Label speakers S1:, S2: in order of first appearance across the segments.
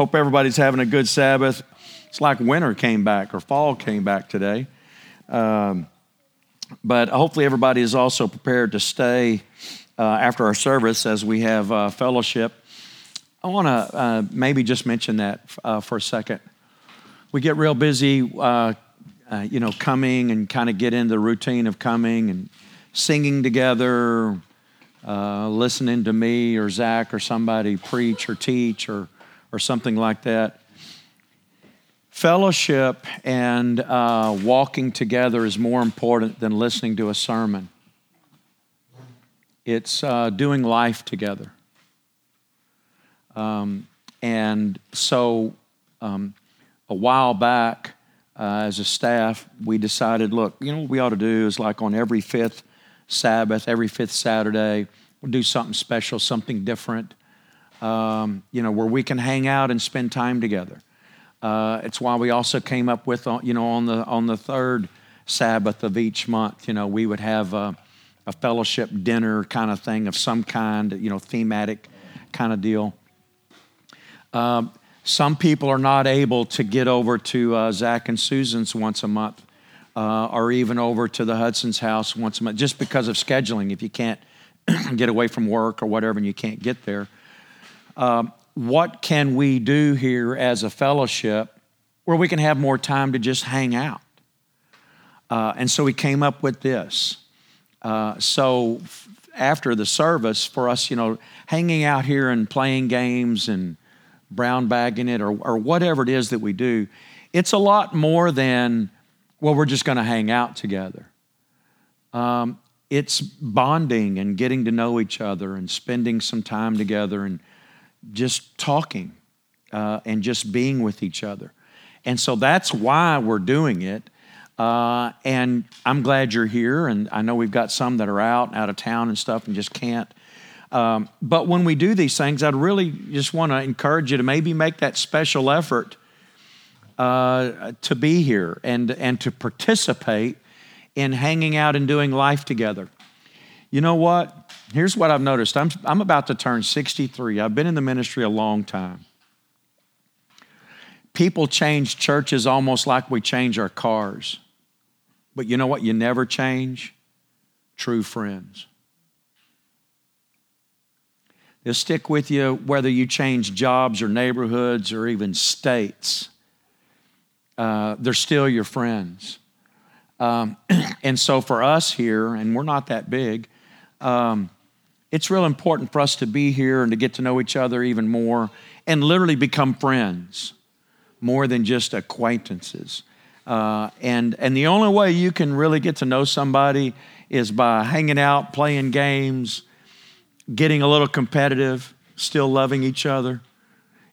S1: Hope everybody's having a good Sabbath. It's like winter came back or fall came back today. Um, but hopefully, everybody is also prepared to stay uh, after our service as we have uh, fellowship. I want to uh, maybe just mention that uh, for a second. We get real busy, uh, uh, you know, coming and kind of get in the routine of coming and singing together, listening to me or Zach or somebody preach or teach or, or something like that. Fellowship and uh, walking together is more important than listening to a sermon. It's uh, doing life together. Um, and so, um, a while back, uh, as a staff, we decided look, you know what we ought to do is like on every fifth Sabbath, every fifth Saturday, we'll do something special, something different, um, you know, where we can hang out and spend time together. Uh, it's why we also came up with, uh, you know, on the on the third Sabbath of each month, you know, we would have a, a fellowship dinner kind of thing of some kind, you know, thematic kind of deal. Um, some people are not able to get over to uh, Zach and Susan's once a month, uh, or even over to the Hudson's house once a month, just because of scheduling. If you can't get away from work or whatever, and you can't get there. Um, what can we do here as a fellowship where we can have more time to just hang out? Uh, and so we came up with this. Uh, so after the service, for us, you know, hanging out here and playing games and brown bagging it or, or whatever it is that we do, it's a lot more than, well, we're just going to hang out together. Um, it's bonding and getting to know each other and spending some time together and just talking uh, and just being with each other. And so that's why we're doing it. Uh, and I'm glad you're here. And I know we've got some that are out, out of town and stuff and just can't. Um, but when we do these things, I'd really just want to encourage you to maybe make that special effort uh, to be here and, and to participate in hanging out and doing life together. You know what? Here's what I've noticed I'm, I'm about to turn 63. I've been in the ministry a long time. People change churches almost like we change our cars. But you know what? You never change true friends. They'll stick with you whether you change jobs or neighborhoods or even states. Uh, they're still your friends. Um, and so for us here, and we're not that big, um, it's real important for us to be here and to get to know each other even more and literally become friends more than just acquaintances. Uh, and, and the only way you can really get to know somebody is by hanging out, playing games, getting a little competitive, still loving each other,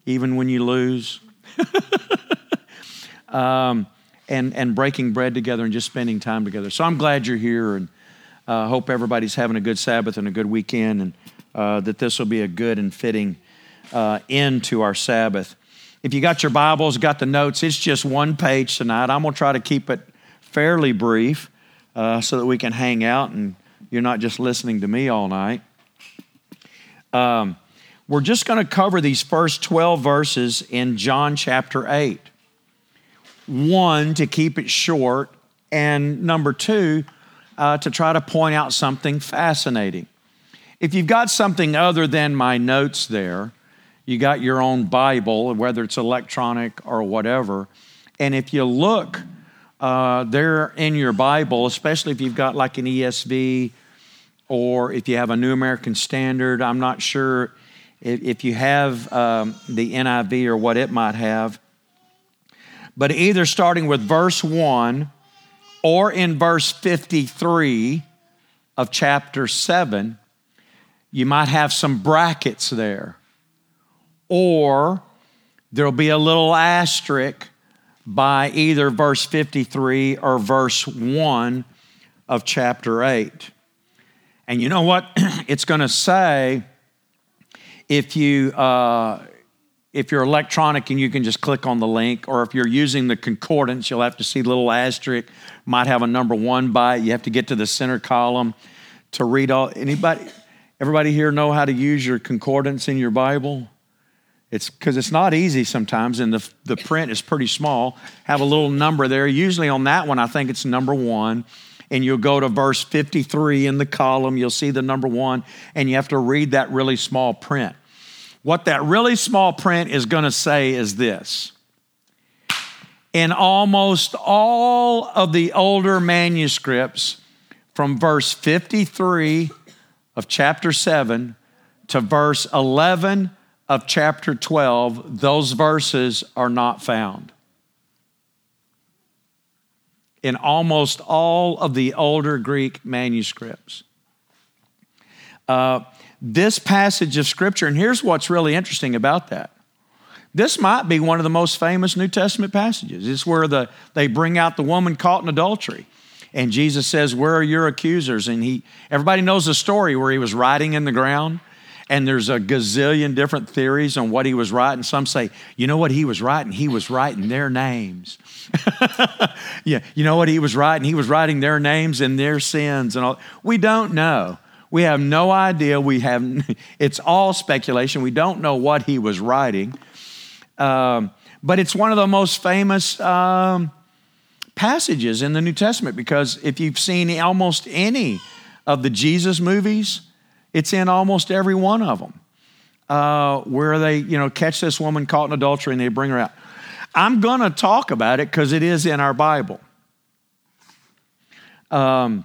S1: even when you lose, um, and, and breaking bread together and just spending time together. So I'm glad you're here and uh, hope everybody's having a good Sabbath and a good weekend, and uh, that this will be a good and fitting uh, end to our Sabbath. If you got your Bibles, got the notes, it's just one page tonight. I'm going to try to keep it fairly brief uh, so that we can hang out and you're not just listening to me all night. Um, we're just going to cover these first 12 verses in John chapter 8. One, to keep it short, and number two, uh, to try to point out something fascinating. If you've got something other than my notes there, you got your own Bible, whether it's electronic or whatever, and if you look uh, there in your Bible, especially if you've got like an ESV or if you have a New American Standard, I'm not sure if, if you have um, the NIV or what it might have. But either starting with verse 1 or in verse 53 of chapter 7, you might have some brackets there. Or there'll be a little asterisk by either verse 53 or verse 1 of chapter 8. And you know what? it's going to say if you. Uh, if you're electronic and you can just click on the link, or if you're using the concordance, you'll have to see little asterisk, might have a number one by. You have to get to the center column to read all. Anybody, everybody here know how to use your concordance in your Bible? It's because it's not easy sometimes, and the, the print is pretty small. Have a little number there. Usually on that one, I think it's number one. And you'll go to verse 53 in the column, you'll see the number one, and you have to read that really small print. What that really small print is going to say is this in almost all of the older manuscripts, from verse 53 of chapter 7 to verse 11 of chapter 12, those verses are not found. In almost all of the older Greek manuscripts. Uh, this passage of Scripture, and here's what's really interesting about that this might be one of the most famous New Testament passages. It's where the, they bring out the woman caught in adultery. And Jesus says, Where are your accusers? And he everybody knows the story where he was writing in the ground. And there's a gazillion different theories on what he was writing. Some say, you know what he was writing? He was writing their names. yeah, you know what he was writing? He was writing their names and their sins and all. We don't know. We have no idea. We have it's all speculation. We don't know what he was writing. Um, but it's one of the most famous um, passages in the New Testament because if you've seen almost any of the Jesus movies, it's in almost every one of them. Uh, where they, you know, catch this woman caught in adultery and they bring her out. I'm going to talk about it because it is in our Bible. Um,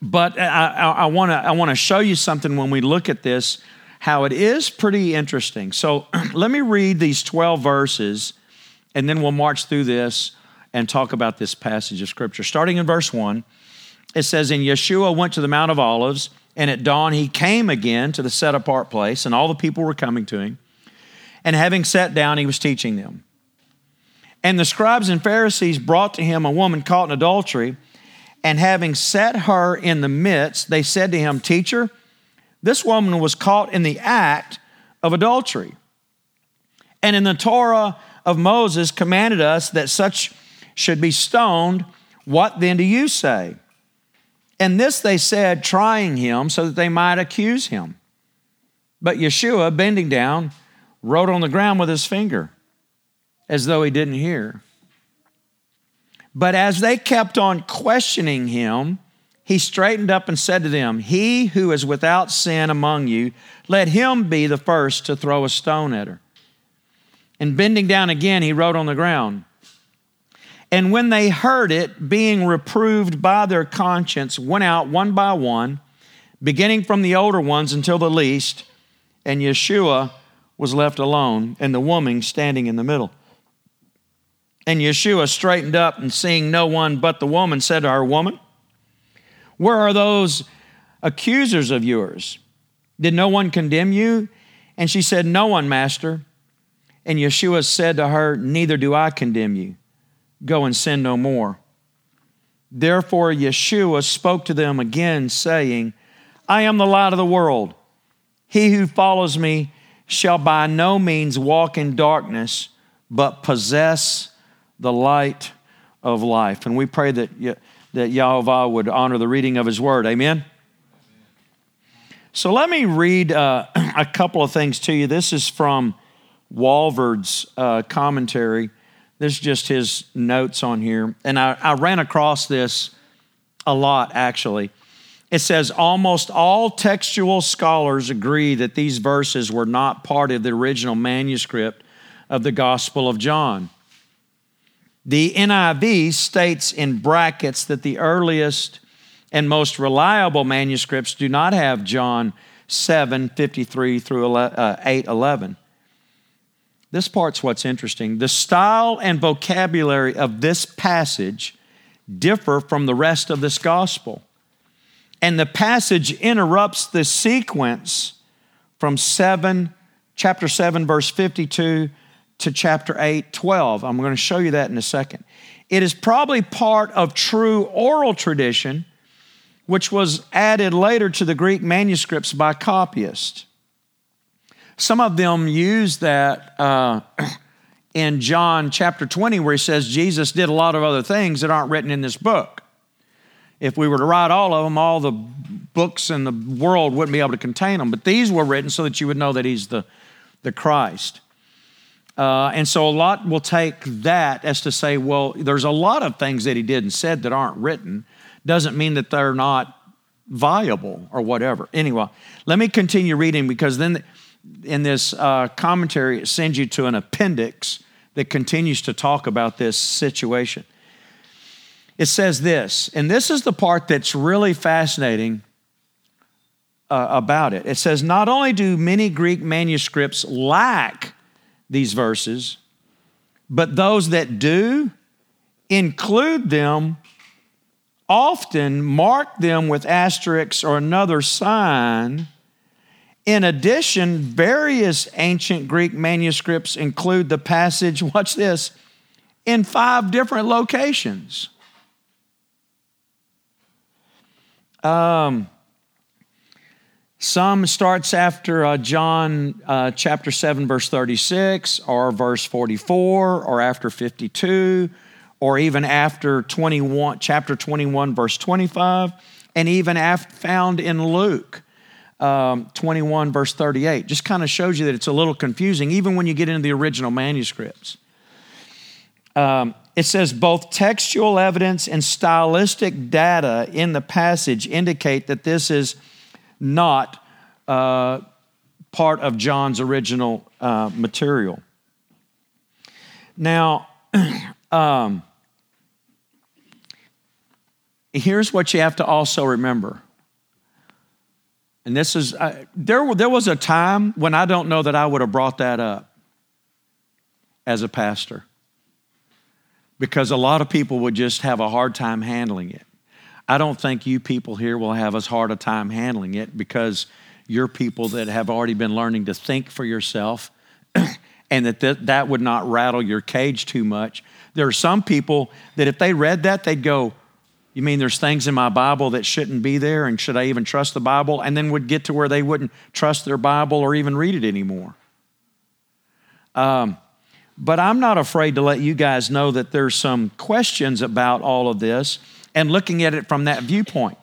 S1: but I to I want to show you something when we look at this how it is pretty interesting. So let me read these 12 verses and then we'll march through this and talk about this passage of Scripture. Starting in verse 1, it says, And Yeshua went to the Mount of Olives, and at dawn he came again to the set apart place, and all the people were coming to him. And having sat down, he was teaching them. And the scribes and Pharisees brought to him a woman caught in adultery, and having set her in the midst, they said to him, Teacher, this woman was caught in the act of adultery. And in the Torah of Moses commanded us that such should be stoned. What then do you say? And this they said, trying him so that they might accuse him. But Yeshua, bending down, wrote on the ground with his finger, as though he didn't hear. But as they kept on questioning him, he straightened up and said to them, He who is without sin among you, let him be the first to throw a stone at her. And bending down again, he wrote on the ground. And when they heard it, being reproved by their conscience, went out one by one, beginning from the older ones until the least, and Yeshua was left alone, and the woman standing in the middle. And Yeshua straightened up and seeing no one but the woman, said to her, Woman, where are those accusers of yours? Did no one condemn you? And she said, No one, Master. And Yeshua said to her, Neither do I condemn you. Go and sin no more. Therefore, Yeshua spoke to them again, saying, I am the light of the world. He who follows me shall by no means walk in darkness, but possess the light of life. And we pray that that Yahweh would honor the reading of his word. Amen? So let me read uh, a couple of things to you. This is from Walvoord's uh, commentary. This is just his notes on here. And I, I ran across this a lot, actually. It says almost all textual scholars agree that these verses were not part of the original manuscript of the Gospel of John. The NIV states in brackets that the earliest and most reliable manuscripts do not have John 7 53 through uh, 8 11. This part's what's interesting. The style and vocabulary of this passage differ from the rest of this gospel. And the passage interrupts the sequence from 7, chapter 7, verse 52 to chapter 8, 12. I'm going to show you that in a second. It is probably part of true oral tradition, which was added later to the Greek manuscripts by copyists. Some of them use that uh, in John chapter 20, where he says Jesus did a lot of other things that aren't written in this book. If we were to write all of them, all the books in the world wouldn't be able to contain them. But these were written so that you would know that he's the, the Christ. Uh, and so a lot will take that as to say, well, there's a lot of things that he did and said that aren't written. Doesn't mean that they're not viable or whatever. Anyway, let me continue reading because then in this uh, commentary, it sends you to an appendix that continues to talk about this situation. It says this, and this is the part that's really fascinating uh, about it. It says, Not only do many Greek manuscripts lack these verses, but those that do include them often mark them with asterisks or another sign. In addition, various ancient Greek manuscripts include the passage, watch this, in five different locations. Um, some starts after uh, John uh, chapter 7, verse 36, or verse 44, or after 52, or even after 21, chapter 21, verse 25, and even after, found in Luke um, 21, verse 38. Just kind of shows you that it's a little confusing, even when you get into the original manuscripts. Um, it says both textual evidence and stylistic data in the passage indicate that this is not uh, part of John's original uh, material. Now, um, here's what you have to also remember. And this is, uh, there, there was a time when I don't know that I would have brought that up as a pastor because a lot of people would just have a hard time handling it. I don't think you people here will have as hard a time handling it because you're people that have already been learning to think for yourself and that th- that would not rattle your cage too much. There are some people that if they read that, they'd go, You mean there's things in my Bible that shouldn't be there? And should I even trust the Bible? And then would get to where they wouldn't trust their Bible or even read it anymore. Um, but I'm not afraid to let you guys know that there's some questions about all of this and looking at it from that viewpoint.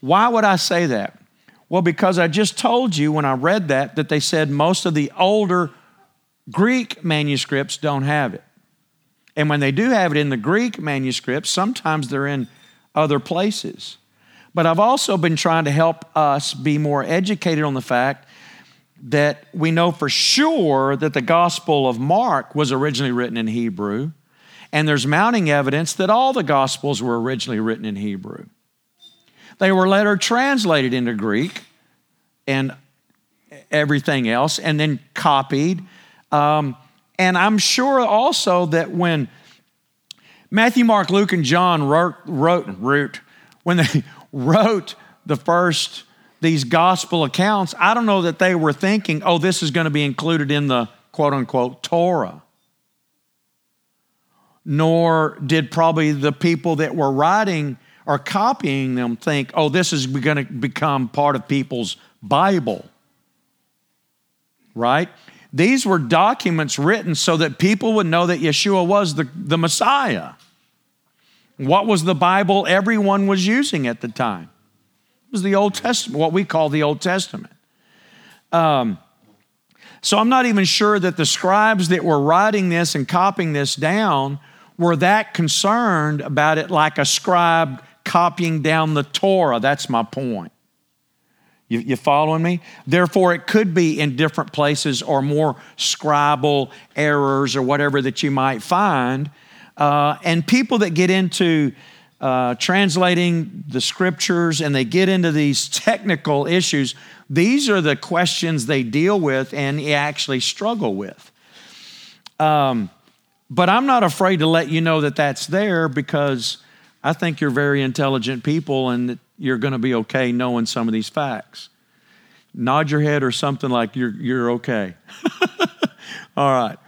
S1: Why would I say that? Well, because I just told you when I read that that they said most of the older Greek manuscripts don't have it. And when they do have it in the Greek manuscripts, sometimes they're in other places. But I've also been trying to help us be more educated on the fact that we know for sure that the Gospel of Mark was originally written in Hebrew and there's mounting evidence that all the Gospels were originally written in Hebrew. They were later translated into Greek and everything else, and then copied. Um, and I'm sure also that when Matthew, Mark, Luke, and John wrote, wrote, wrote when they wrote the first these gospel accounts, I don't know that they were thinking, oh, this is going to be included in the quote unquote Torah nor did probably the people that were writing or copying them think, oh, this is going to become part of people's Bible. Right? These were documents written so that people would know that Yeshua was the, the Messiah. What was the Bible everyone was using at the time? It was the Old Testament, what we call the Old Testament. Um, so I'm not even sure that the scribes that were writing this and copying this down were that concerned about it like a scribe copying down the Torah. That's my point. You, you, following me? Therefore, it could be in different places or more scribal errors or whatever that you might find. Uh, and people that get into uh, translating the scriptures and they get into these technical issues, these are the questions they deal with and actually struggle with. Um, but I'm not afraid to let you know that that's there because I think you're very intelligent people and you're going to be okay knowing some of these facts. Nod your head or something like you're, you're okay. All right.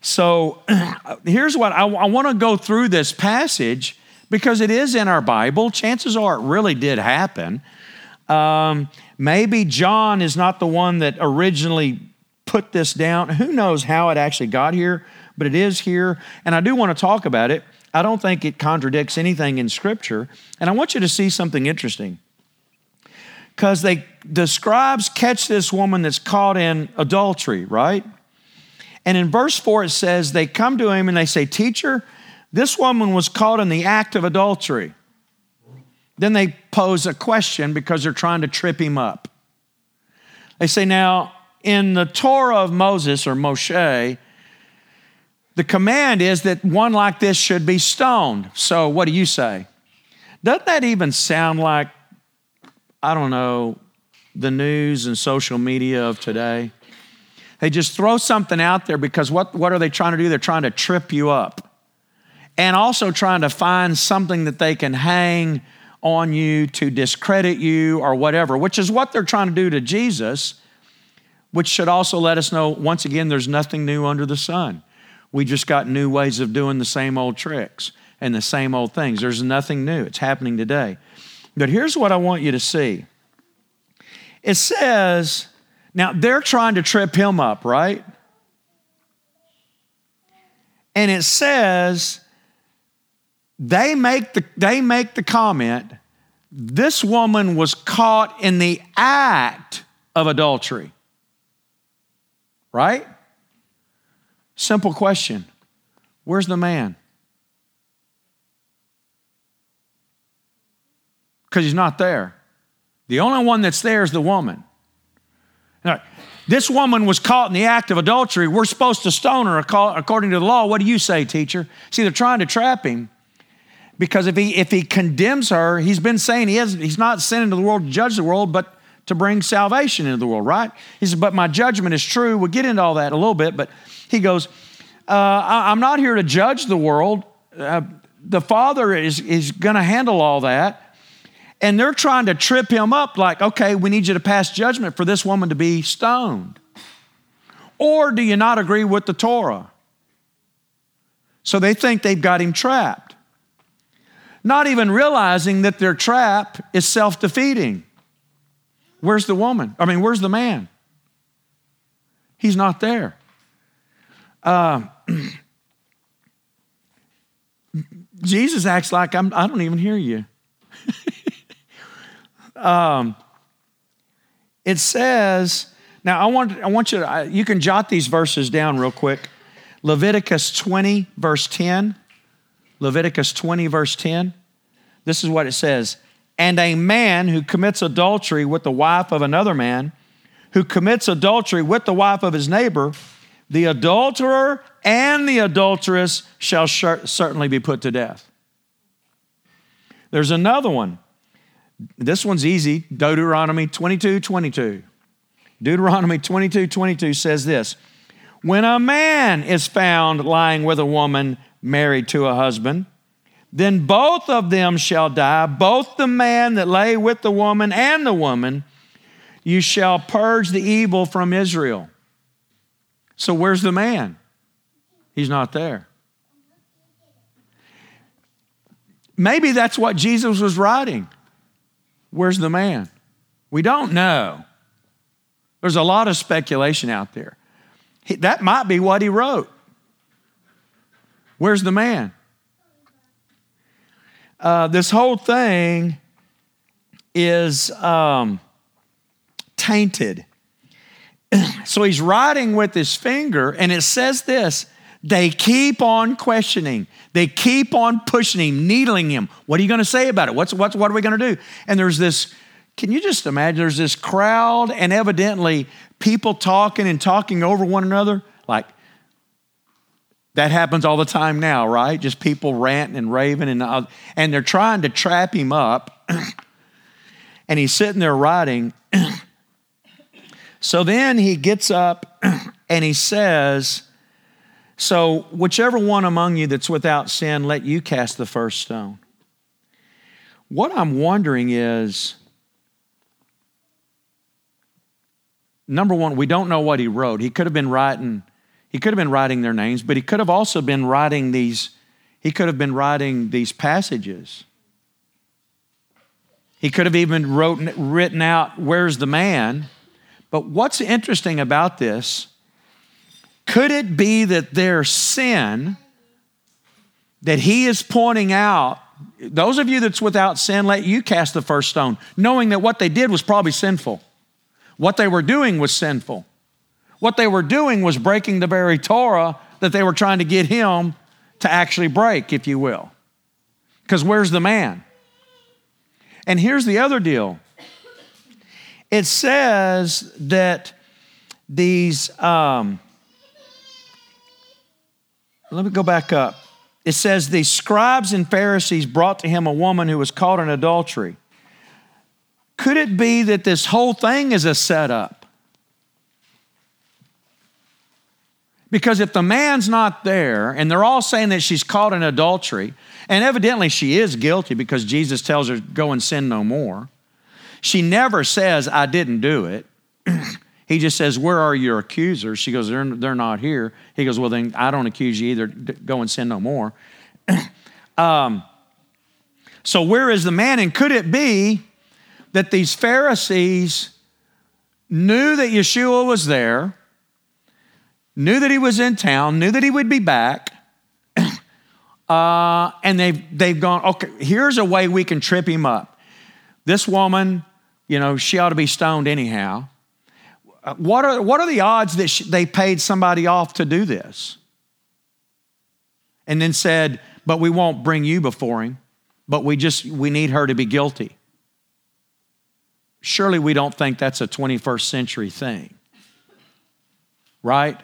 S1: So here's what I, I want to go through this passage because it is in our Bible. Chances are it really did happen. Um, maybe John is not the one that originally put this down. Who knows how it actually got here? But it is here, and I do want to talk about it. I don't think it contradicts anything in Scripture, and I want you to see something interesting. Because they the scribes catch this woman that's caught in adultery, right? And in verse 4, it says, They come to him and they say, Teacher, this woman was caught in the act of adultery. Then they pose a question because they're trying to trip him up. They say, Now, in the Torah of Moses or Moshe, the command is that one like this should be stoned. So, what do you say? Doesn't that even sound like, I don't know, the news and social media of today? They just throw something out there because what, what are they trying to do? They're trying to trip you up and also trying to find something that they can hang on you to discredit you or whatever, which is what they're trying to do to Jesus, which should also let us know once again, there's nothing new under the sun. We just got new ways of doing the same old tricks and the same old things. There's nothing new, it's happening today. But here's what I want you to see it says, now they're trying to trip him up, right? And it says, they make the, they make the comment, this woman was caught in the act of adultery. Right? Simple question Where's the man? Because he's not there. The only one that's there is the woman. Now, this woman was caught in the act of adultery. We're supposed to stone her according to the law. What do you say, teacher? See, they're trying to trap him because if he if he condemns her, he's been saying he is he's not sent into the world to judge the world, but to bring salvation into the world, right? He says, but my judgment is true. We'll get into all that a little bit, but he goes, uh, I, am not here to judge the world. Uh, the Father is, is going to handle all that. And they're trying to trip him up like, okay, we need you to pass judgment for this woman to be stoned. Or do you not agree with the Torah? So they think they've got him trapped, not even realizing that their trap is self defeating. Where's the woman? I mean, where's the man? He's not there. Uh, Jesus acts like I'm, I don't even hear you. um, it says, now I want, I want you to, you can jot these verses down real quick. Leviticus 20, verse 10. Leviticus 20, verse 10. This is what it says And a man who commits adultery with the wife of another man, who commits adultery with the wife of his neighbor, the adulterer and the adulteress shall certainly be put to death. There's another one. This one's easy Deuteronomy 22 22. Deuteronomy 22 22 says this When a man is found lying with a woman married to a husband, then both of them shall die, both the man that lay with the woman and the woman. You shall purge the evil from Israel. So where's the man? He's not there. Maybe that's what Jesus was writing. Where's the man? We don't know. There's a lot of speculation out there. That might be what he wrote. Where's the man? Uh, this whole thing is um, tainted. so he's writing with his finger, and it says this they keep on questioning. They keep on pushing him, needling him. What are you going to say about it? What's, what's, what are we going to do? And there's this, can you just imagine? There's this crowd, and evidently people talking and talking over one another. Like, that happens all the time now, right? Just people ranting and raving, and, and they're trying to trap him up. and he's sitting there writing. So then he gets up and he says, So, whichever one among you that's without sin, let you cast the first stone. What I'm wondering is number one, we don't know what he wrote. He could have been writing, he could have been writing their names, but he could have also been writing these, he could have been writing these passages. He could have even wrote, written out, Where's the man? But what's interesting about this, could it be that their sin that he is pointing out, those of you that's without sin, let you cast the first stone, knowing that what they did was probably sinful. What they were doing was sinful. What they were doing was breaking the very Torah that they were trying to get him to actually break, if you will. Because where's the man? And here's the other deal it says that these, um, let me go back up. It says, the scribes and Pharisees brought to him a woman who was caught in adultery. Could it be that this whole thing is a setup? Because if the man's not there and they're all saying that she's caught in adultery, and evidently she is guilty because Jesus tells her, go and sin no more. She never says, I didn't do it. he just says, Where are your accusers? She goes, they're, they're not here. He goes, Well, then I don't accuse you either. Go and sin no more. um, so, where is the man? And could it be that these Pharisees knew that Yeshua was there, knew that he was in town, knew that he would be back? Uh, and they've, they've gone, okay, here's a way we can trip him up. This woman you know, she ought to be stoned anyhow. Uh, what are, what are the odds that she, they paid somebody off to do this? And then said, but we won't bring you before him, but we just, we need her to be guilty. Surely we don't think that's a 21st century thing, right?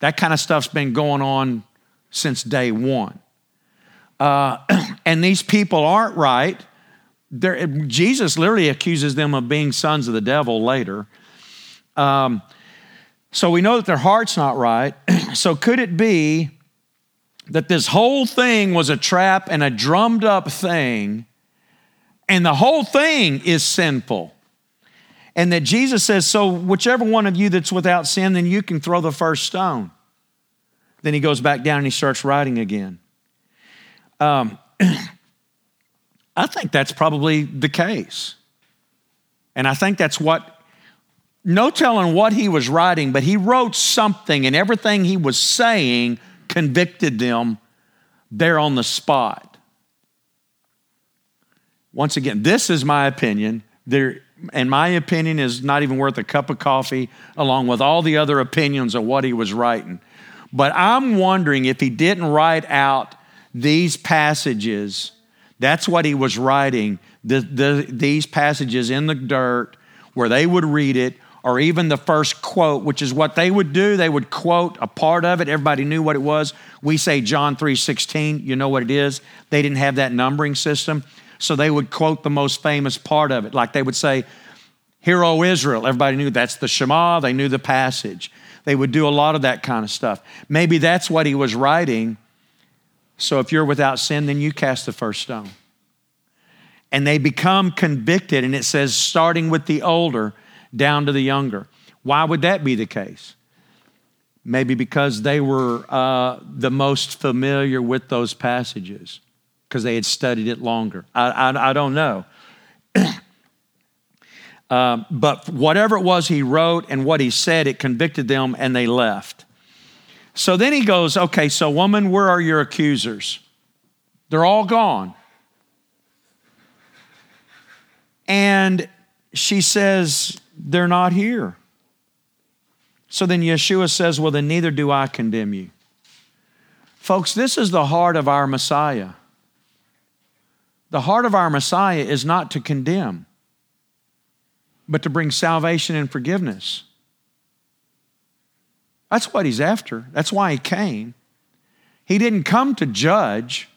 S1: That kind of stuff's been going on since day one. Uh, and these people aren't right Jesus literally accuses them of being sons of the devil later. Um, so we know that their heart's not right. so could it be that this whole thing was a trap and a drummed up thing, and the whole thing is sinful? And that Jesus says, So whichever one of you that's without sin, then you can throw the first stone. Then he goes back down and he starts writing again. Um, I think that's probably the case. And I think that's what, no telling what he was writing, but he wrote something, and everything he was saying convicted them there on the spot. Once again, this is my opinion. There, and my opinion is not even worth a cup of coffee, along with all the other opinions of what he was writing. But I'm wondering if he didn't write out these passages that's what he was writing, the, the, these passages in the dirt where they would read it, or even the first quote, which is what they would do. They would quote a part of it. Everybody knew what it was. We say John 3:16, you know what it is. They didn't have that numbering system. So they would quote the most famous part of it. Like they would say, Hear, O Israel. Everybody knew that's the Shema. They knew the passage. They would do a lot of that kind of stuff. Maybe that's what he was writing so if you're without sin, then you cast the first stone. And they become convicted, and it says, starting with the older down to the younger. Why would that be the case? Maybe because they were uh, the most familiar with those passages, because they had studied it longer. I, I, I don't know. uh, but whatever it was he wrote and what he said, it convicted them, and they left. So then he goes, Okay, so woman, where are your accusers? They're all gone. And she says, They're not here. So then Yeshua says, Well, then neither do I condemn you. Folks, this is the heart of our Messiah. The heart of our Messiah is not to condemn, but to bring salvation and forgiveness. That's what he's after. That's why he came. He didn't come to judge,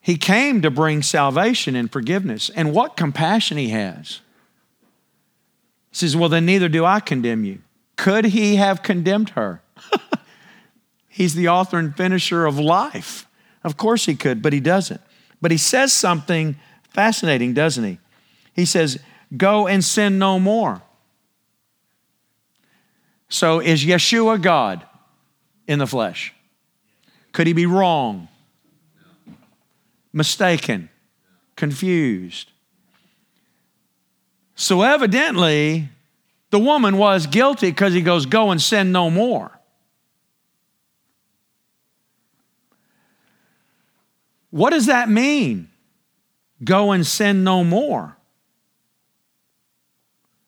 S1: he came to bring salvation and forgiveness. And what compassion he has. He says, Well, then neither do I condemn you. Could he have condemned her? He's the author and finisher of life. Of course he could, but he doesn't. But he says something fascinating, doesn't he? He says, Go and sin no more. So is Yeshua God in the flesh? Could he be wrong? Mistaken? Confused? So evidently, the woman was guilty because he goes, Go and sin no more. What does that mean? Go and sin no more.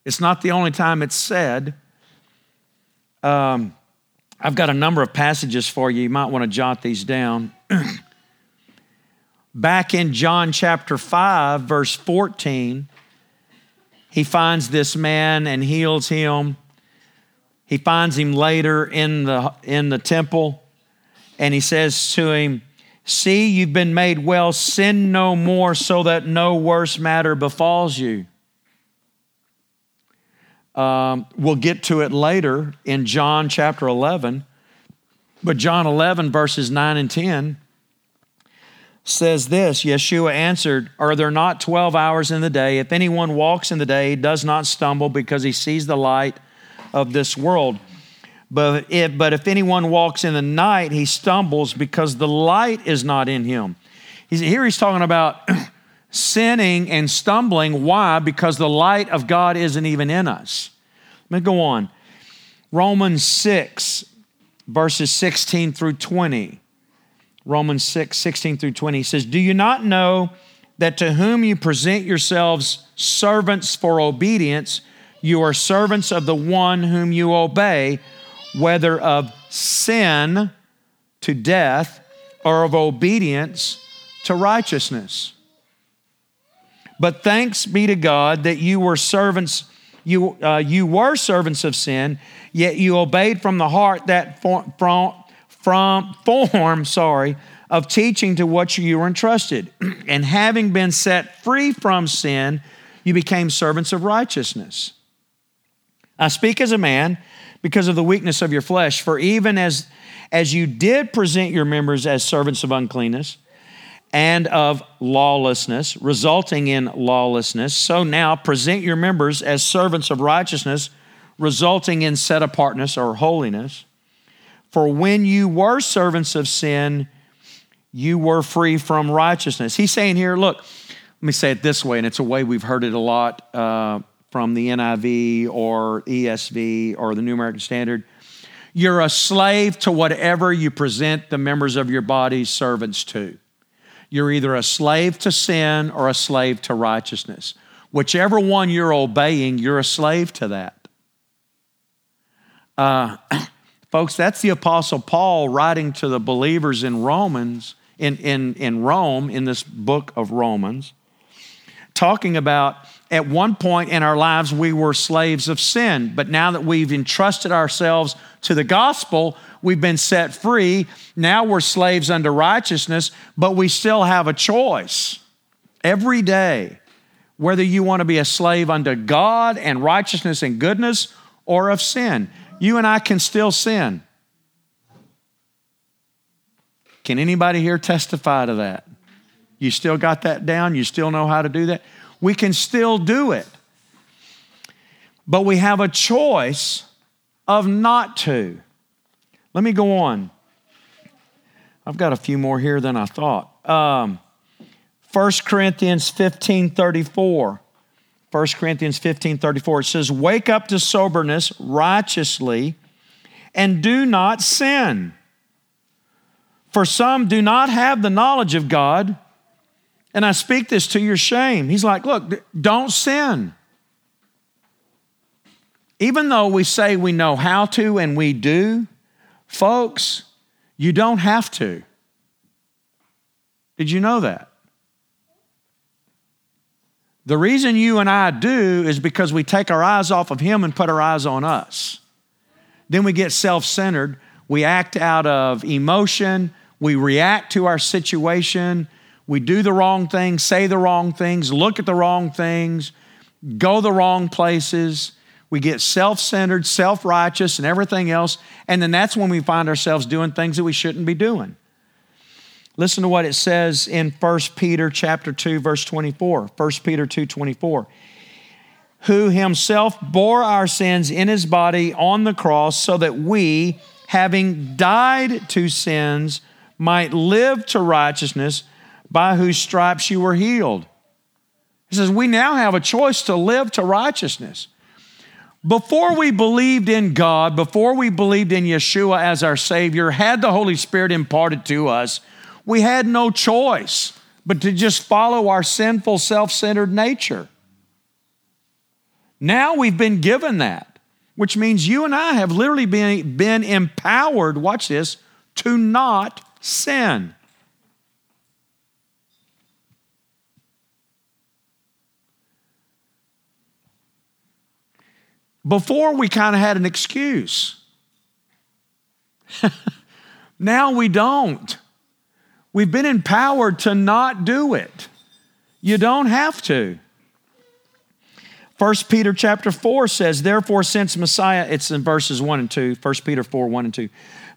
S1: It's not the only time it's said. Um, I've got a number of passages for you. You might want to jot these down. Back in John chapter 5, verse 14, he finds this man and heals him. He finds him later in the, in the temple, and he says to him, See, you've been made well, sin no more, so that no worse matter befalls you. Um, we'll get to it later in John chapter 11. But John 11, verses 9 and 10 says this Yeshua answered, Are there not 12 hours in the day? If anyone walks in the day, he does not stumble because he sees the light of this world. But if, but if anyone walks in the night, he stumbles because the light is not in him. He's, here he's talking about sinning and stumbling. Why? Because the light of God isn't even in us. Let me go on. Romans 6, verses 16 through 20. Romans 6, 16 through 20 says, Do you not know that to whom you present yourselves servants for obedience, you are servants of the one whom you obey, whether of sin to death or of obedience to righteousness? But thanks be to God that you were servants, you, uh, you were servants of sin, yet you obeyed from the heart that from, from form, sorry, of teaching to what you were entrusted. and having been set free from sin, you became servants of righteousness. I speak as a man because of the weakness of your flesh, for even as as you did present your members as servants of uncleanness and of lawlessness, resulting in lawlessness, so now present your members as servants of righteousness, resulting in set apartness or holiness. For when you were servants of sin, you were free from righteousness. He's saying here, look, let me say it this way, and it's a way we've heard it a lot uh, from the NIV or ESV or the New American Standard. You're a slave to whatever you present the members of your body servants to. You're either a slave to sin or a slave to righteousness. Whichever one you're obeying, you're a slave to that. Uh, Folks, that's the Apostle Paul writing to the believers in Romans, in, in, in Rome, in this book of Romans, talking about at one point in our lives we were slaves of sin, but now that we've entrusted ourselves to the gospel, we've been set free. Now we're slaves unto righteousness, but we still have a choice every day whether you want to be a slave unto God and righteousness and goodness or of sin you and I can still sin. Can anybody here testify to that? You still got that down? You still know how to do that? We can still do it. But we have a choice of not to. Let me go on. I've got a few more here than I thought. Um, 1 Corinthians 15 34. 1 Corinthians 15 34, it says, Wake up to soberness righteously and do not sin. For some do not have the knowledge of God, and I speak this to your shame. He's like, Look, don't sin. Even though we say we know how to and we do, folks, you don't have to. Did you know that? The reason you and I do is because we take our eyes off of Him and put our eyes on us. Then we get self centered. We act out of emotion. We react to our situation. We do the wrong things, say the wrong things, look at the wrong things, go the wrong places. We get self centered, self righteous, and everything else. And then that's when we find ourselves doing things that we shouldn't be doing. Listen to what it says in 1 Peter chapter 2 verse 24. 1 Peter 2 24. Who himself bore our sins in his body on the cross so that we, having died to sins, might live to righteousness, by whose stripes you were healed. He says, We now have a choice to live to righteousness. Before we believed in God, before we believed in Yeshua as our Savior, had the Holy Spirit imparted to us, we had no choice but to just follow our sinful, self centered nature. Now we've been given that. which means you and I have literally been, been empowered, watch this, to not sin. Before we kind of had an excuse. now we don't. We've been empowered to not do it. You don't have to. 1 Peter chapter 4 says, Therefore, since Messiah, it's in verses 1 and 2, 1 Peter 4, 1 and 2.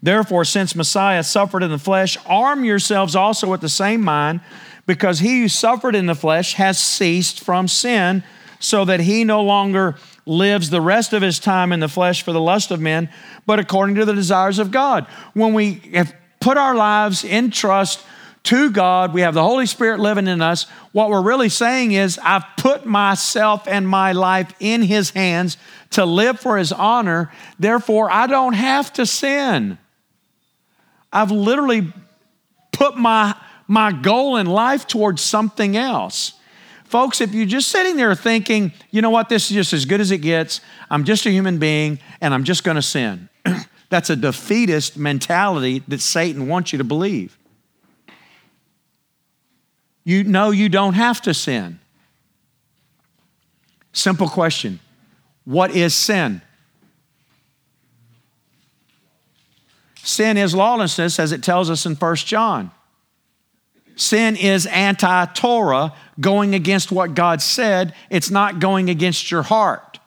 S1: Therefore, since Messiah suffered in the flesh, arm yourselves also with the same mind, because he who suffered in the flesh has ceased from sin, so that he no longer lives the rest of his time in the flesh for the lust of men, but according to the desires of God. When we have put our lives in trust to God, we have the Holy Spirit living in us. What we're really saying is, I've put myself and my life in His hands to live for His honor. Therefore, I don't have to sin. I've literally put my, my goal in life towards something else. Folks, if you're just sitting there thinking, you know what, this is just as good as it gets, I'm just a human being and I'm just going to sin, that's a defeatist mentality that Satan wants you to believe. You know you don't have to sin. Simple question What is sin? Sin is lawlessness, as it tells us in 1 John. Sin is anti Torah, going against what God said. It's not going against your heart.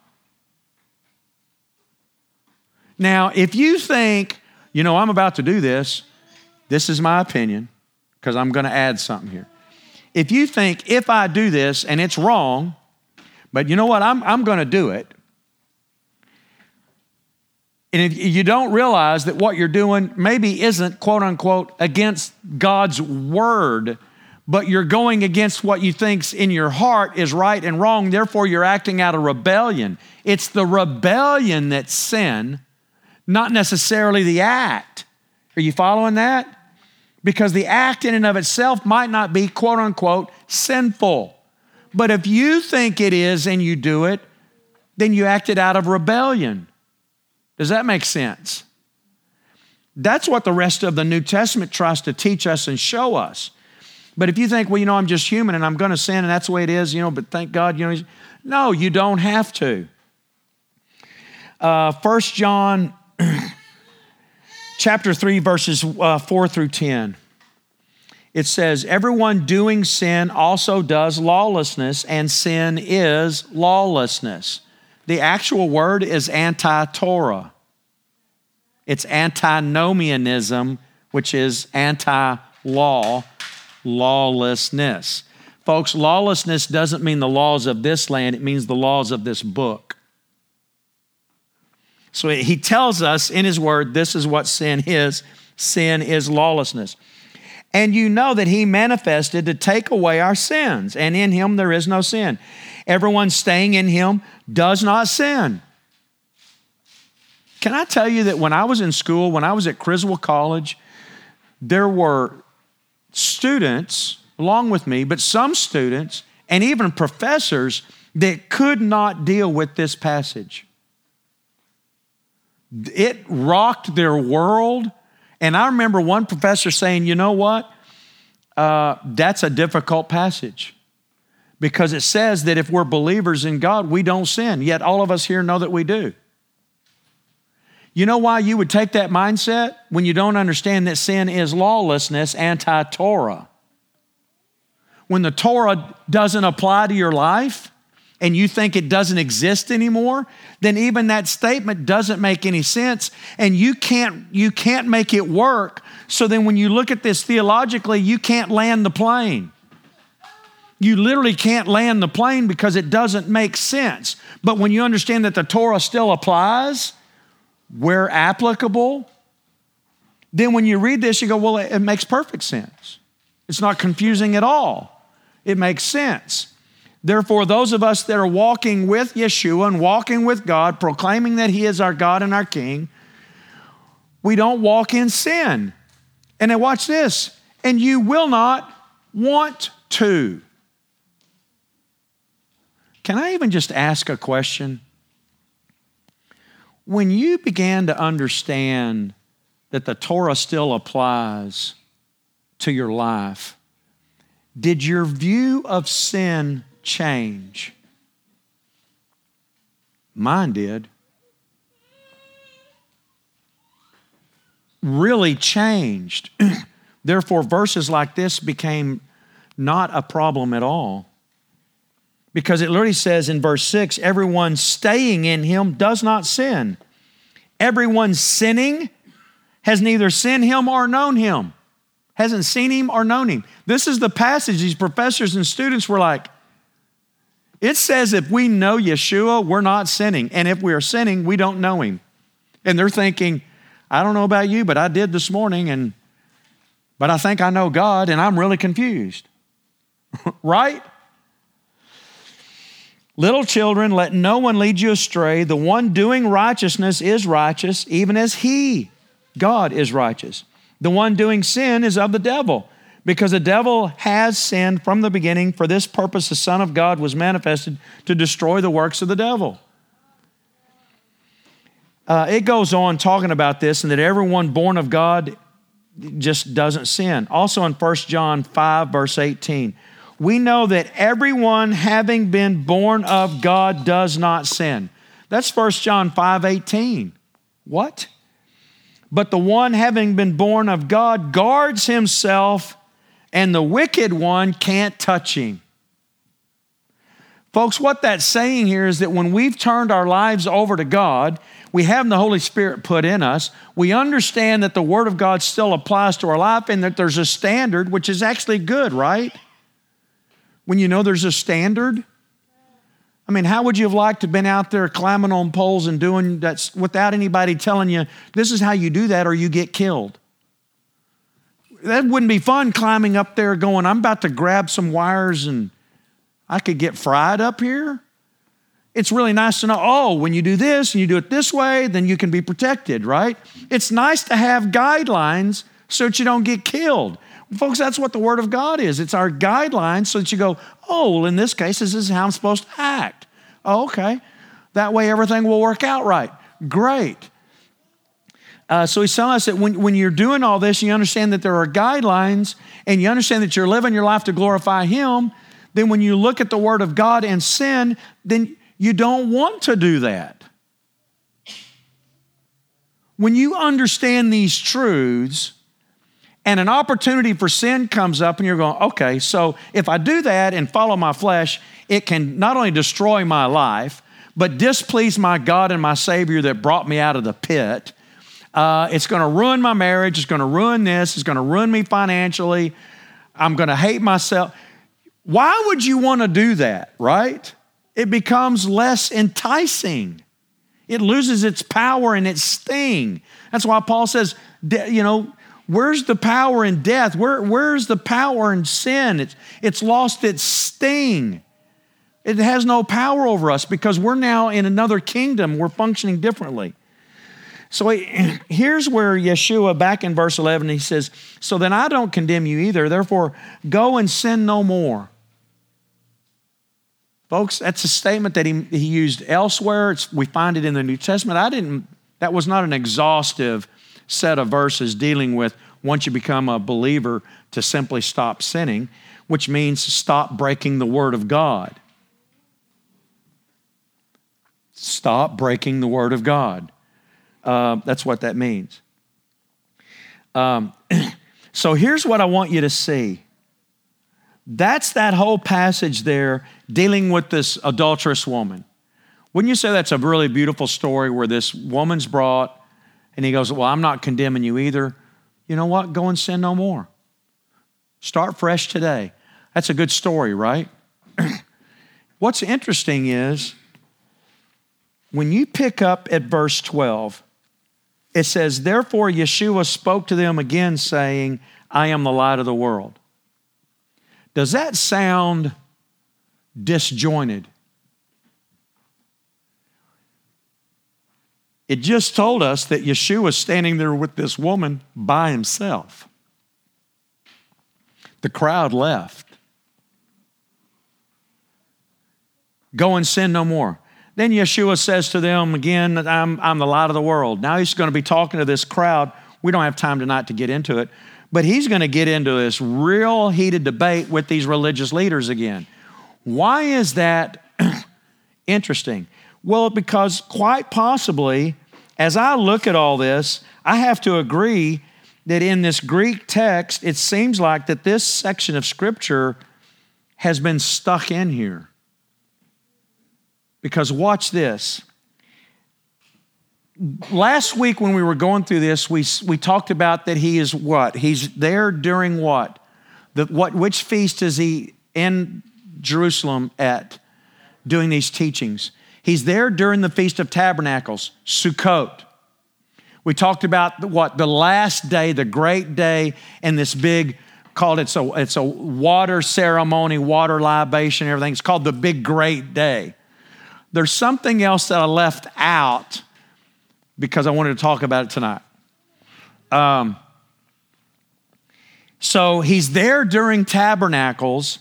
S1: Now, if you think, you know, I'm about to do this, this is my opinion, because I'm going to add something here. If you think, if I do this and it's wrong, but you know what, I'm, I'm going to do it, and if you don't realize that what you're doing maybe isn't quote unquote against God's word, but you're going against what you think's in your heart is right and wrong, therefore you're acting out of rebellion. It's the rebellion that's sin, not necessarily the act. Are you following that? Because the act in and of itself might not be quote unquote sinful. But if you think it is and you do it, then you acted out of rebellion. Does that make sense? That's what the rest of the New Testament tries to teach us and show us. But if you think, well, you know, I'm just human and I'm going to sin and that's the way it is, you know, but thank God, you know, no, you don't have to. Uh, 1 John chapter 3, verses uh, 4 through 10. It says, Everyone doing sin also does lawlessness, and sin is lawlessness. The actual word is anti Torah. It's antinomianism, which is anti law, lawlessness. Folks, lawlessness doesn't mean the laws of this land, it means the laws of this book. So he tells us in his word, this is what sin is sin is lawlessness. And you know that he manifested to take away our sins, and in him there is no sin. Everyone staying in him does not sin. Can I tell you that when I was in school, when I was at Criswell College, there were students along with me, but some students and even professors that could not deal with this passage. It rocked their world. And I remember one professor saying, you know what? Uh, that's a difficult passage because it says that if we're believers in God, we don't sin. Yet all of us here know that we do. You know why you would take that mindset? When you don't understand that sin is lawlessness, anti Torah. When the Torah doesn't apply to your life and you think it doesn't exist anymore, then even that statement doesn't make any sense and you can't, you can't make it work. So then when you look at this theologically, you can't land the plane you literally can't land the plane because it doesn't make sense. But when you understand that the Torah still applies, where applicable, then when you read this, you go, well, it makes perfect sense. It's not confusing at all. It makes sense. Therefore, those of us that are walking with Yeshua and walking with God, proclaiming that He is our God and our King, we don't walk in sin. And then watch this, and you will not want to. Can I even just ask a question? when you began to understand that the Torah still applies to your life, did your view of sin change? Mine did. Really changed. Therefore, verses like this became not a problem at all. Because it literally says in verse 6 everyone staying in him does not sin. Everyone sinning has neither seen him or known him, hasn't seen him or known him. This is the passage these professors and students were like, it says if we know Yeshua, we're not sinning. And if we are sinning, we don't know him. And they're thinking, I don't know about you, but I did this morning, and but I think I know God, and I'm really confused. right? Little children, let no one lead you astray. The one doing righteousness is righteous, even as he, God, is righteous. The one doing sin is of the devil, because the devil has sinned from the beginning. For this purpose, the Son of God was manifested to destroy the works of the devil. Uh, it goes on talking about this and that everyone born of God just doesn't sin. Also in 1 John 5, verse 18 we know that everyone having been born of God does not sin. That's 1 John 5 18. What? But the one having been born of God guards himself, and the wicked one can't touch him. Folks, what that's saying here is that when we've turned our lives over to God, we have the Holy Spirit put in us, we understand that the Word of God still applies to our life and that there's a standard, which is actually good, right? when you know there's a standard? I mean, how would you have liked to have been out there climbing on poles and doing that without anybody telling you, this is how you do that or you get killed? That wouldn't be fun climbing up there going, I'm about to grab some wires and I could get fried up here. It's really nice to know, oh, when you do this and you do it this way, then you can be protected, right? It's nice to have guidelines so that you don't get killed. Folks, that's what the Word of God is. It's our guidelines so that you go, oh, well, in this case, this is how I'm supposed to act. Oh, okay. That way everything will work out right. Great. Uh, so he's telling us that when, when you're doing all this, you understand that there are guidelines and you understand that you're living your life to glorify Him. Then when you look at the Word of God and sin, then you don't want to do that. When you understand these truths, and an opportunity for sin comes up, and you're going, okay, so if I do that and follow my flesh, it can not only destroy my life, but displease my God and my Savior that brought me out of the pit. Uh, it's going to ruin my marriage. It's going to ruin this. It's going to ruin me financially. I'm going to hate myself. Why would you want to do that, right? It becomes less enticing. It loses its power and its sting. That's why Paul says, you know, Where's the power in death? Where, where's the power in sin? It's, it's lost its sting. It has no power over us because we're now in another kingdom. We're functioning differently. So here's where Yeshua, back in verse 11, he says, So then I don't condemn you either. Therefore, go and sin no more. Folks, that's a statement that he, he used elsewhere. It's, we find it in the New Testament. I didn't, that was not an exhaustive set of verses dealing with once you become a believer to simply stop sinning, which means stop breaking the Word of God. Stop breaking the Word of God. Uh, that's what that means. Um, so here's what I want you to see. That's that whole passage there dealing with this adulterous woman. Wouldn't you say that's a really beautiful story where this woman's brought and he goes, Well, I'm not condemning you either. You know what? Go and sin no more. Start fresh today. That's a good story, right? What's interesting is when you pick up at verse 12, it says, Therefore Yeshua spoke to them again, saying, I am the light of the world. Does that sound disjointed? It just told us that Yeshua was standing there with this woman by himself. The crowd left. Go and sin no more. Then Yeshua says to them again, I'm, I'm the light of the world. Now he's going to be talking to this crowd. We don't have time tonight to get into it, but he's going to get into this real heated debate with these religious leaders again. Why is that interesting? Well, because quite possibly, as I look at all this, I have to agree that in this Greek text, it seems like that this section of Scripture has been stuck in here. Because watch this. Last week, when we were going through this, we, we talked about that he is what? He's there during what? The, what which feast is he in Jerusalem at doing these teachings? He's there during the Feast of Tabernacles, Sukkot. We talked about what the last day, the great day, and this big called it's a it's a water ceremony, water libation, everything. It's called the big great day. There's something else that I left out because I wanted to talk about it tonight. Um, so he's there during tabernacles,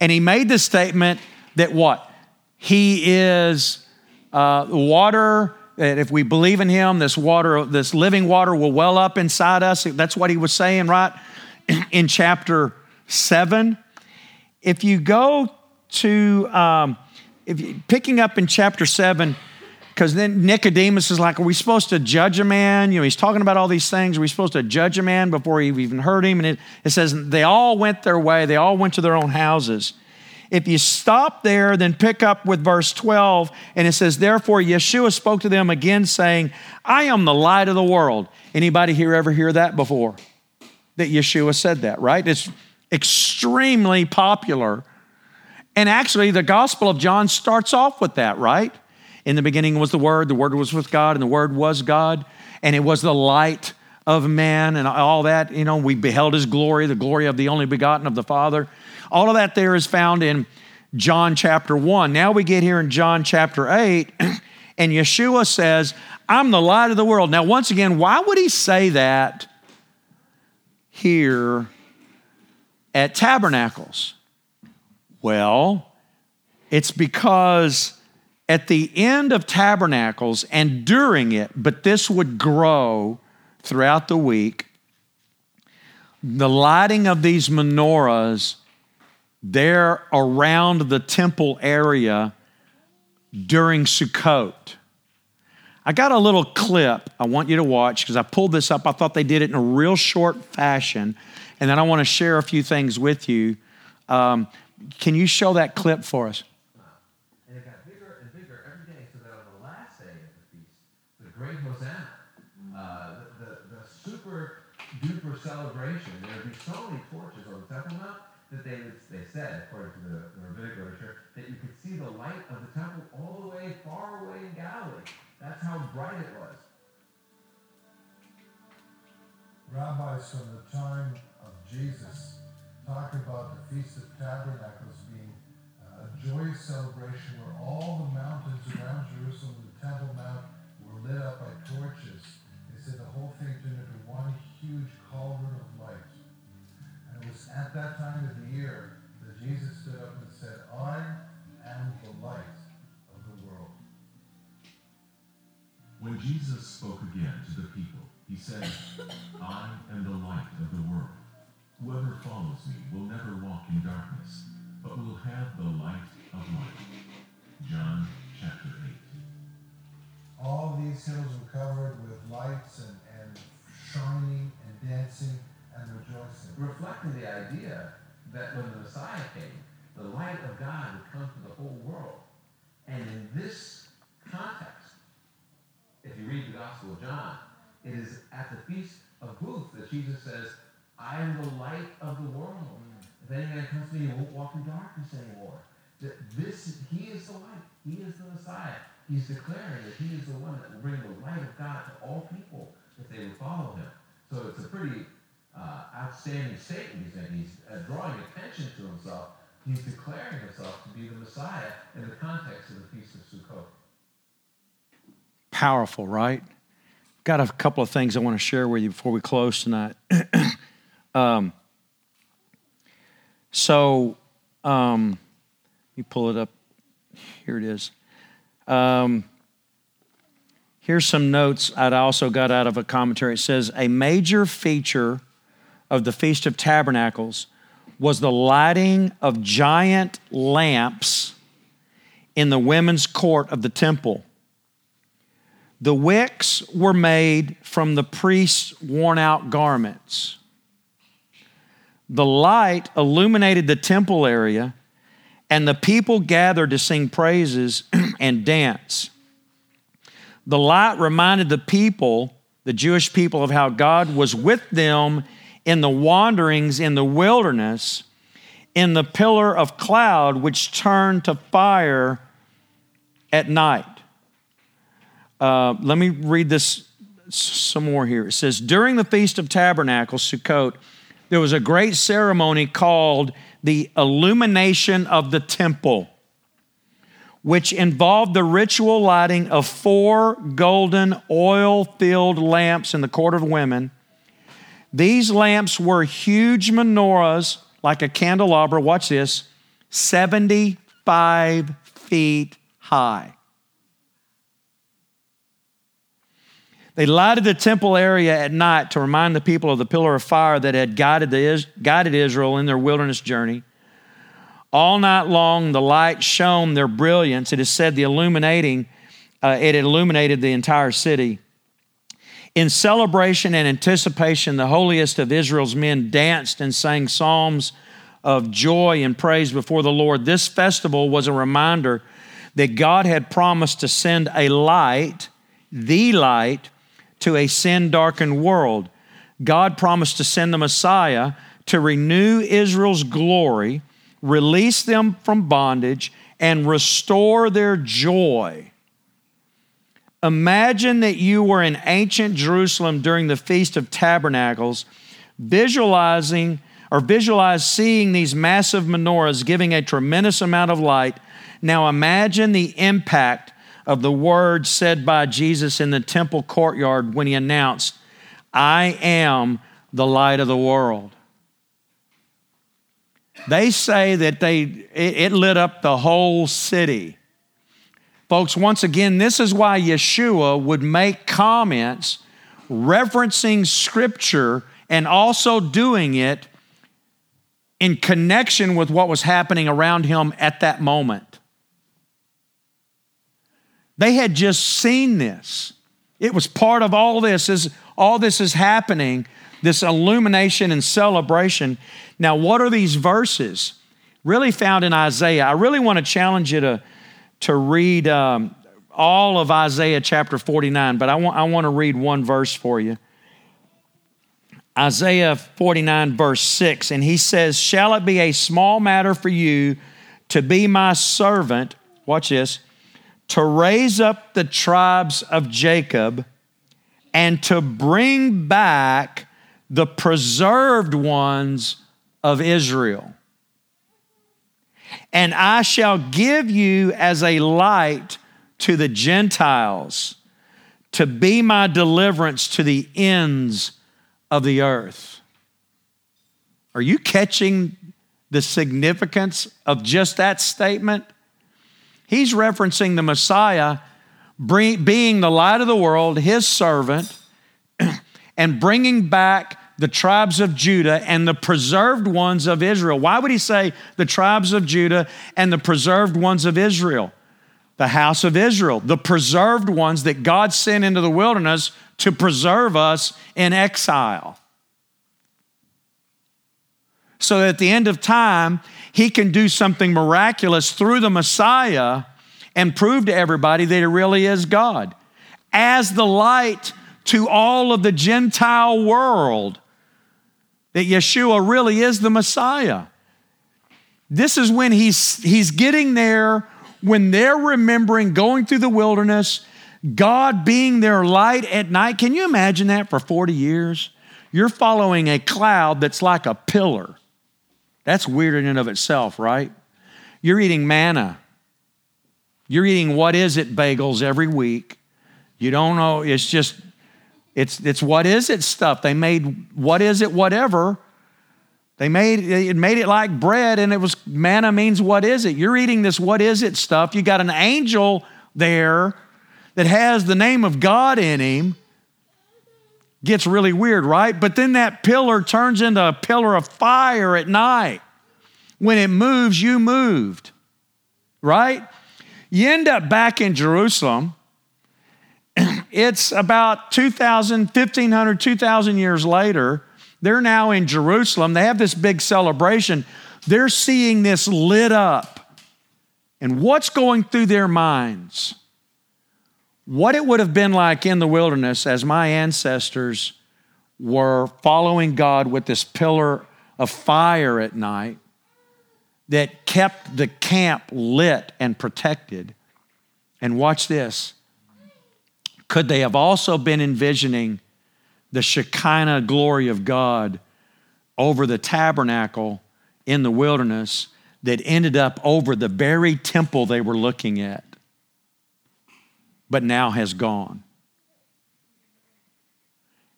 S1: and he made the statement that what he is uh, water that if we believe in him, this water, this living water will well up inside us. That's what he was saying, right? In chapter 7. If you go to, um, if you, picking up in chapter 7, because then Nicodemus is like, Are we supposed to judge a man? You know, he's talking about all these things. Are we supposed to judge a man before we've even heard him? And it, it says, They all went their way, they all went to their own houses. If you stop there, then pick up with verse 12, and it says, Therefore, Yeshua spoke to them again, saying, I am the light of the world. Anybody here ever hear that before? That Yeshua said that, right? It's extremely popular. And actually, the Gospel of John starts off with that, right? In the beginning was the Word, the Word was with God, and the Word was God, and it was the light of man, and all that. You know, we beheld his glory, the glory of the only begotten of the Father. All of that there is found in John chapter 1. Now we get here in John chapter 8, and Yeshua says, I'm the light of the world. Now, once again, why would he say that here at Tabernacles? Well, it's because at the end of Tabernacles and during it, but this would grow throughout the week, the lighting of these menorahs there around the temple area during Sukkot. I got a little clip I want you to watch because I pulled this up. I thought they did it in a real short fashion. And then I want to share a few things with you. Um, can you show that clip for us?
S2: And it got bigger and bigger every day so that on the last day of the feast, the great Hosanna, uh, the, the, the super duper celebration, there would be so many torches on the Temple Mount that they, they said, according to the, the rabbinic literature, that you could see the light of the temple all the way far away in Galilee. That's how bright it was.
S3: Rabbis from the time of Jesus talk about the Feast of Tabernacles being uh, a joyous celebration where all the mountains around Jerusalem, the Temple Mount, were lit up by torches. They said the whole thing turned into one huge cauldron
S4: Whoever follows me will never walk in darkness, but will have the light of life. John chapter 8.
S3: All these hills were covered with lights and, and shining and dancing and rejoicing.
S2: Reflecting the idea that when the Messiah came, the light of God would come to the whole world. And in this context, if you read the Gospel of John, it is at the Feast of Booths that Jesus says, I am the light of the world. If any man comes to me, he won't walk in darkness anymore. That this, he is the light. He is the Messiah. He's declaring that he is the one that will bring the light of God to all people if they will follow him. So it's a pretty uh, outstanding statement he's making. He's uh, drawing attention to himself. He's declaring himself to be the Messiah in the context of the Feast of Sukkot.
S1: Powerful, right? Got a couple of things I want to share with you before we close tonight. um, so, um, let me pull it up. Here it is. Um, here's some notes I also got out of a commentary. It says a major feature of the Feast of Tabernacles was the lighting of giant lamps in the women's court of the temple. The wicks were made from the priest's worn out garments. The light illuminated the temple area, and the people gathered to sing praises and dance. The light reminded the people, the Jewish people, of how God was with them in the wanderings in the wilderness, in the pillar of cloud which turned to fire at night. Uh, let me read this some more here. It says, During the Feast of Tabernacles, Sukkot, there was a great ceremony called the illumination of the temple, which involved the ritual lighting of four golden oil filled lamps in the court of women. These lamps were huge menorahs, like a candelabra, watch this, 75 feet high. They lighted the temple area at night to remind the people of the pillar of fire that had guided, the, guided Israel in their wilderness journey. All night long, the light shone their brilliance. It is said the illuminating, uh, it illuminated the entire city. In celebration and anticipation, the holiest of Israel's men danced and sang psalms of joy and praise before the Lord. This festival was a reminder that God had promised to send a light, the light, to a sin darkened world. God promised to send the Messiah to renew Israel's glory, release them from bondage, and restore their joy. Imagine that you were in ancient Jerusalem during the Feast of Tabernacles, visualizing or visualize seeing these massive menorahs giving a tremendous amount of light. Now imagine the impact of the words said by Jesus in the temple courtyard when he announced, I am the light of the world. They say that they, it, lit up the whole city. Folks, once again, this is why Yeshua would make comments referencing Scripture and also doing it in connection with what was happening around him at that moment. They had just seen this. It was part of all this as all this is happening, this illumination and celebration. Now, what are these verses? Really found in Isaiah. I really want to challenge you to, to read um, all of Isaiah chapter 49, but I want, I want to read one verse for you. Isaiah 49, verse 6, and he says, Shall it be a small matter for you to be my servant? Watch this to raise up the tribes of Jacob and to bring back the preserved ones of Israel. And I shall give you as a light to the Gentiles to be my deliverance to the ends of the earth. Are you catching the significance of just that statement? He's referencing the Messiah being the light of the world, his servant, and bringing back the tribes of Judah and the preserved ones of Israel. Why would he say the tribes of Judah and the preserved ones of Israel? The house of Israel, the preserved ones that God sent into the wilderness to preserve us in exile. So at the end of time, he can do something miraculous through the Messiah and prove to everybody that he really is God. As the light to all of the Gentile world, that Yeshua really is the Messiah. This is when he's, he's getting there, when they're remembering going through the wilderness, God being their light at night. Can you imagine that for 40 years? You're following a cloud that's like a pillar. That's weird in and of itself, right? You're eating manna. You're eating what is it bagels every week. You don't know, it's just, it's, it's what is it stuff. They made what is it whatever. They made it made it like bread and it was manna means what is it. You're eating this what is it stuff. You got an angel there that has the name of God in him gets really weird, right? But then that pillar turns into a pillar of fire at night. When it moves, you moved, right? You end up back in Jerusalem. it's about 2,000, 1,500, 2,000 years later. They're now in Jerusalem. They have this big celebration. They're seeing this lit up. And what's going through their minds? What it would have been like in the wilderness as my ancestors were following God with this pillar of fire at night that kept the camp lit and protected. And watch this. Could they have also been envisioning the Shekinah glory of God over the tabernacle in the wilderness that ended up over the very temple they were looking at, but now has gone?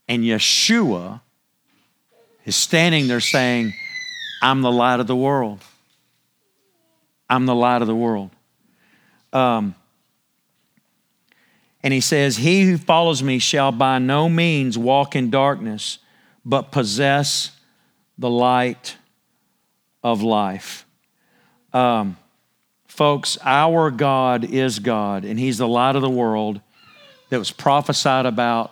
S1: And Yeshua is standing there saying, I'm the light of the world. I'm the light of the world. Um, and he says, He who follows me shall by no means walk in darkness, but possess the light of life. Um, folks, our God is God, and He's the light of the world that was prophesied about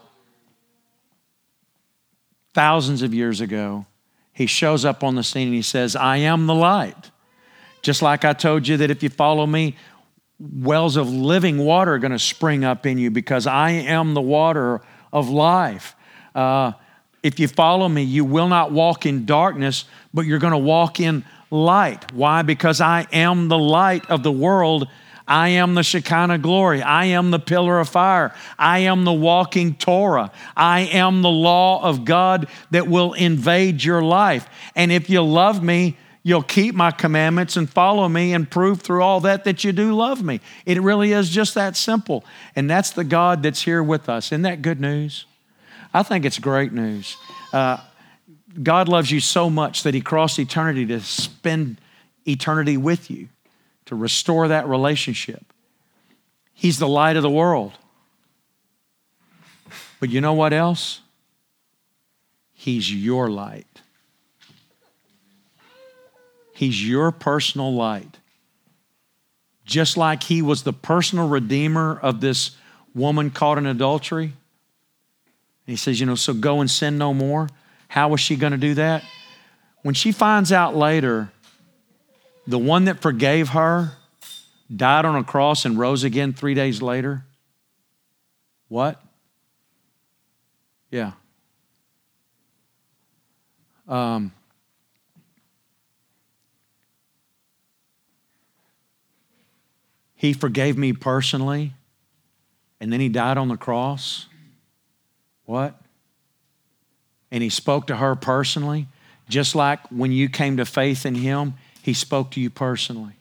S1: thousands of years ago. He shows up on the scene and He says, I am the light. Just like I told you that if you follow me, wells of living water are going to spring up in you because I am the water of life. Uh, if you follow me, you will not walk in darkness, but you're going to walk in light. Why? Because I am the light of the world. I am the Shekinah glory. I am the pillar of fire. I am the walking Torah. I am the law of God that will invade your life. And if you love me, You'll keep my commandments and follow me and prove through all that that you do love me. It really is just that simple. And that's the God that's here with us. Isn't that good news? I think it's great news. Uh, God loves you so much that He crossed eternity to spend eternity with you, to restore that relationship. He's the light of the world. But you know what else? He's your light. He's your personal light. Just like he was the personal redeemer of this woman caught in adultery. He says, you know, so go and sin no more. How was she going to do that? When she finds out later, the one that forgave her died on a cross and rose again three days later. What? Yeah. Um, He forgave me personally, and then He died on the cross. What? And He spoke to her personally, just like when you came to faith in Him, He spoke to you personally.